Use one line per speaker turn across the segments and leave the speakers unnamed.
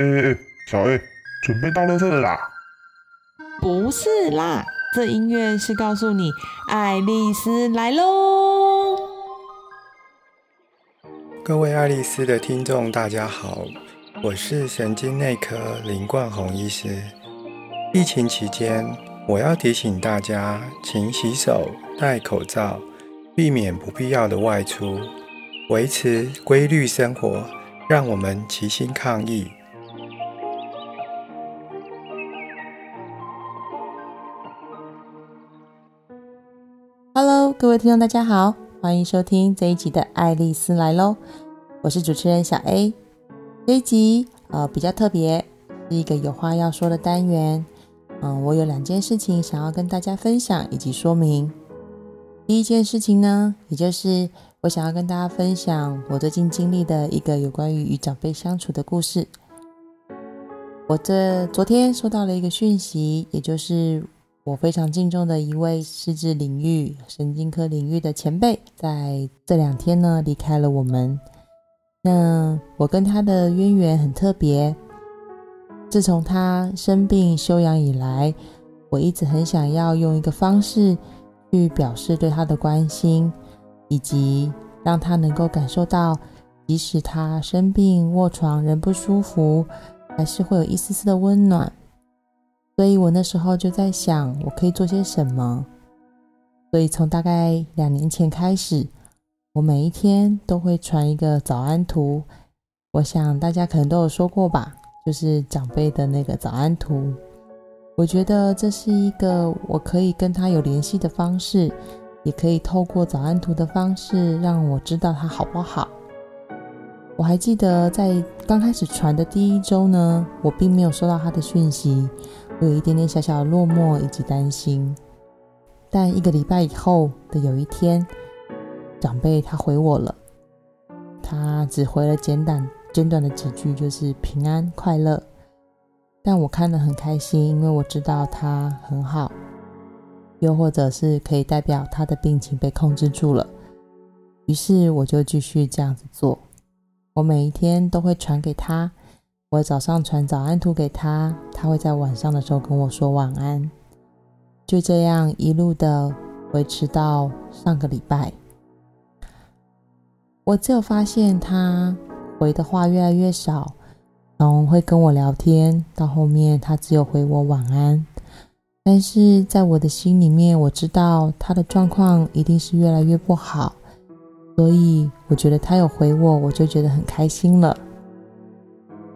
哎哎，小 A，准备倒垃圾了啦！
不是啦，这音乐是告诉你爱丽丝来喽。
各位爱丽丝的听众，大家好，我是神经内科林冠宏医师。疫情期间，我要提醒大家，勤洗手、戴口罩，避免不必要的外出，维持规律生活，让我们齐心抗疫。
Hello，各位听众，大家好，欢迎收听这一集的《爱丽丝来喽》，我是主持人小 A。这一集呃比较特别，是一个有话要说的单元。嗯，我有两件事情想要跟大家分享以及说明。第一件事情呢，也就是我想要跟大家分享我最近经历的一个有关于与长辈相处的故事。我这昨天收到了一个讯息，也就是。我非常敬重的一位师资领域、神经科领域的前辈，在这两天呢离开了我们。那我跟他的渊源很特别。自从他生病休养以来，我一直很想要用一个方式去表示对他的关心，以及让他能够感受到，即使他生病卧床、人不舒服，还是会有一丝丝的温暖。所以我那时候就在想，我可以做些什么。所以从大概两年前开始，我每一天都会传一个早安图。我想大家可能都有说过吧，就是长辈的那个早安图。我觉得这是一个我可以跟他有联系的方式，也可以透过早安图的方式让我知道他好不好。我还记得在刚开始传的第一周呢，我并没有收到他的讯息。有一点点小小的落寞以及担心，但一个礼拜以后的有一天，长辈他回我了，他只回了简短简短的几句，就是平安快乐。但我看了很开心，因为我知道他很好，又或者是可以代表他的病情被控制住了。于是我就继续这样子做，我每一天都会传给他。我早上传早安图给他，他会在晚上的时候跟我说晚安，就这样一路的维持到上个礼拜。我只有发现他回的话越来越少，从会跟我聊天到后面他只有回我晚安，但是在我的心里面，我知道他的状况一定是越来越不好，所以我觉得他有回我，我就觉得很开心了。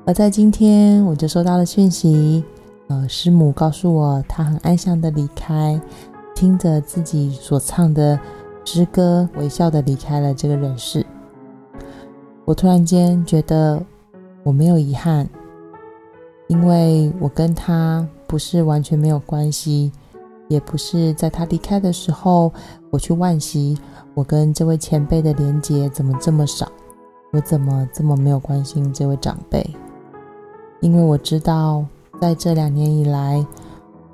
而在今天，我就收到了讯息，呃，师母告诉我，她很安详的离开，听着自己所唱的诗歌，微笑的离开了这个人世。我突然间觉得我没有遗憾，因为我跟他不是完全没有关系，也不是在他离开的时候，我去惋惜我跟这位前辈的连结怎么这么少，我怎么这么没有关心这位长辈。因为我知道，在这两年以来，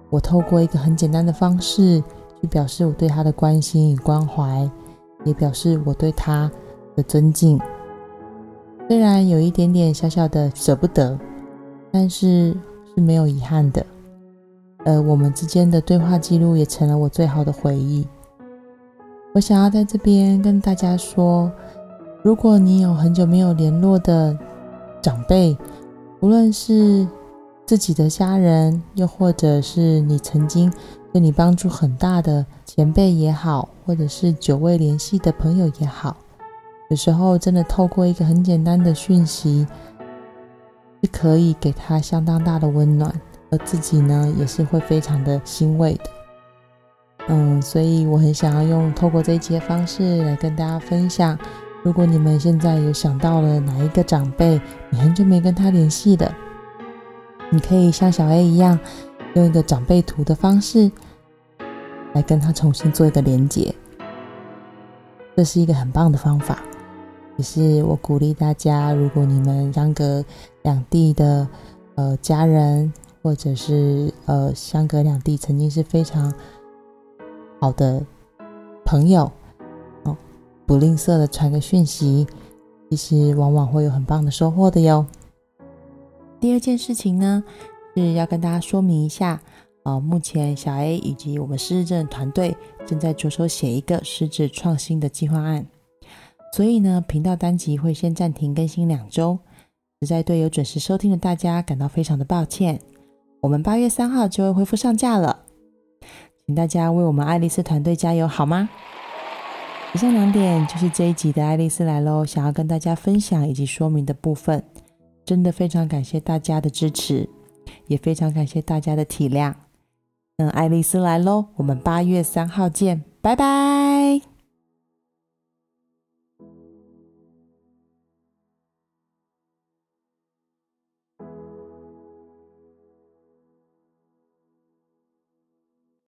我透过一个很简单的方式去表示我对他的关心与关怀，也表示我对他的尊敬。虽然有一点点小小的舍不得，但是是没有遗憾的。呃，我们之间的对话记录也成了我最好的回忆。我想要在这边跟大家说，如果你有很久没有联络的长辈，无论是自己的家人，又或者是你曾经对你帮助很大的前辈也好，或者是久未联系的朋友也好，有时候真的透过一个很简单的讯息，是可以给他相当大的温暖，而自己呢，也是会非常的欣慰的。嗯，所以我很想要用透过这一期的方式来跟大家分享。如果你们现在有想到了哪一个长辈，你很久没跟他联系的，你可以像小 A 一样，用一个长辈图的方式来跟他重新做一个连接。这是一个很棒的方法，也是我鼓励大家，如果你们相隔两地的呃家人，或者是呃相隔两地曾经是非常好的朋友。不吝啬的传个讯息，其实往往会有很棒的收获的哟。第二件事情呢，是要跟大家说明一下，呃，目前小 A 以及我们失智症团队正在着手写一个失智创新的计划案，所以呢，频道单集会先暂停更新两周，实在对有准时收听的大家感到非常的抱歉。我们八月三号就会恢复上架了，请大家为我们爱丽丝团队加油好吗？以上两点就是这一集的爱丽丝来喽，想要跟大家分享以及说明的部分，真的非常感谢大家的支持，也非常感谢大家的体谅。那爱丽丝来喽，我们八月三号见，拜拜。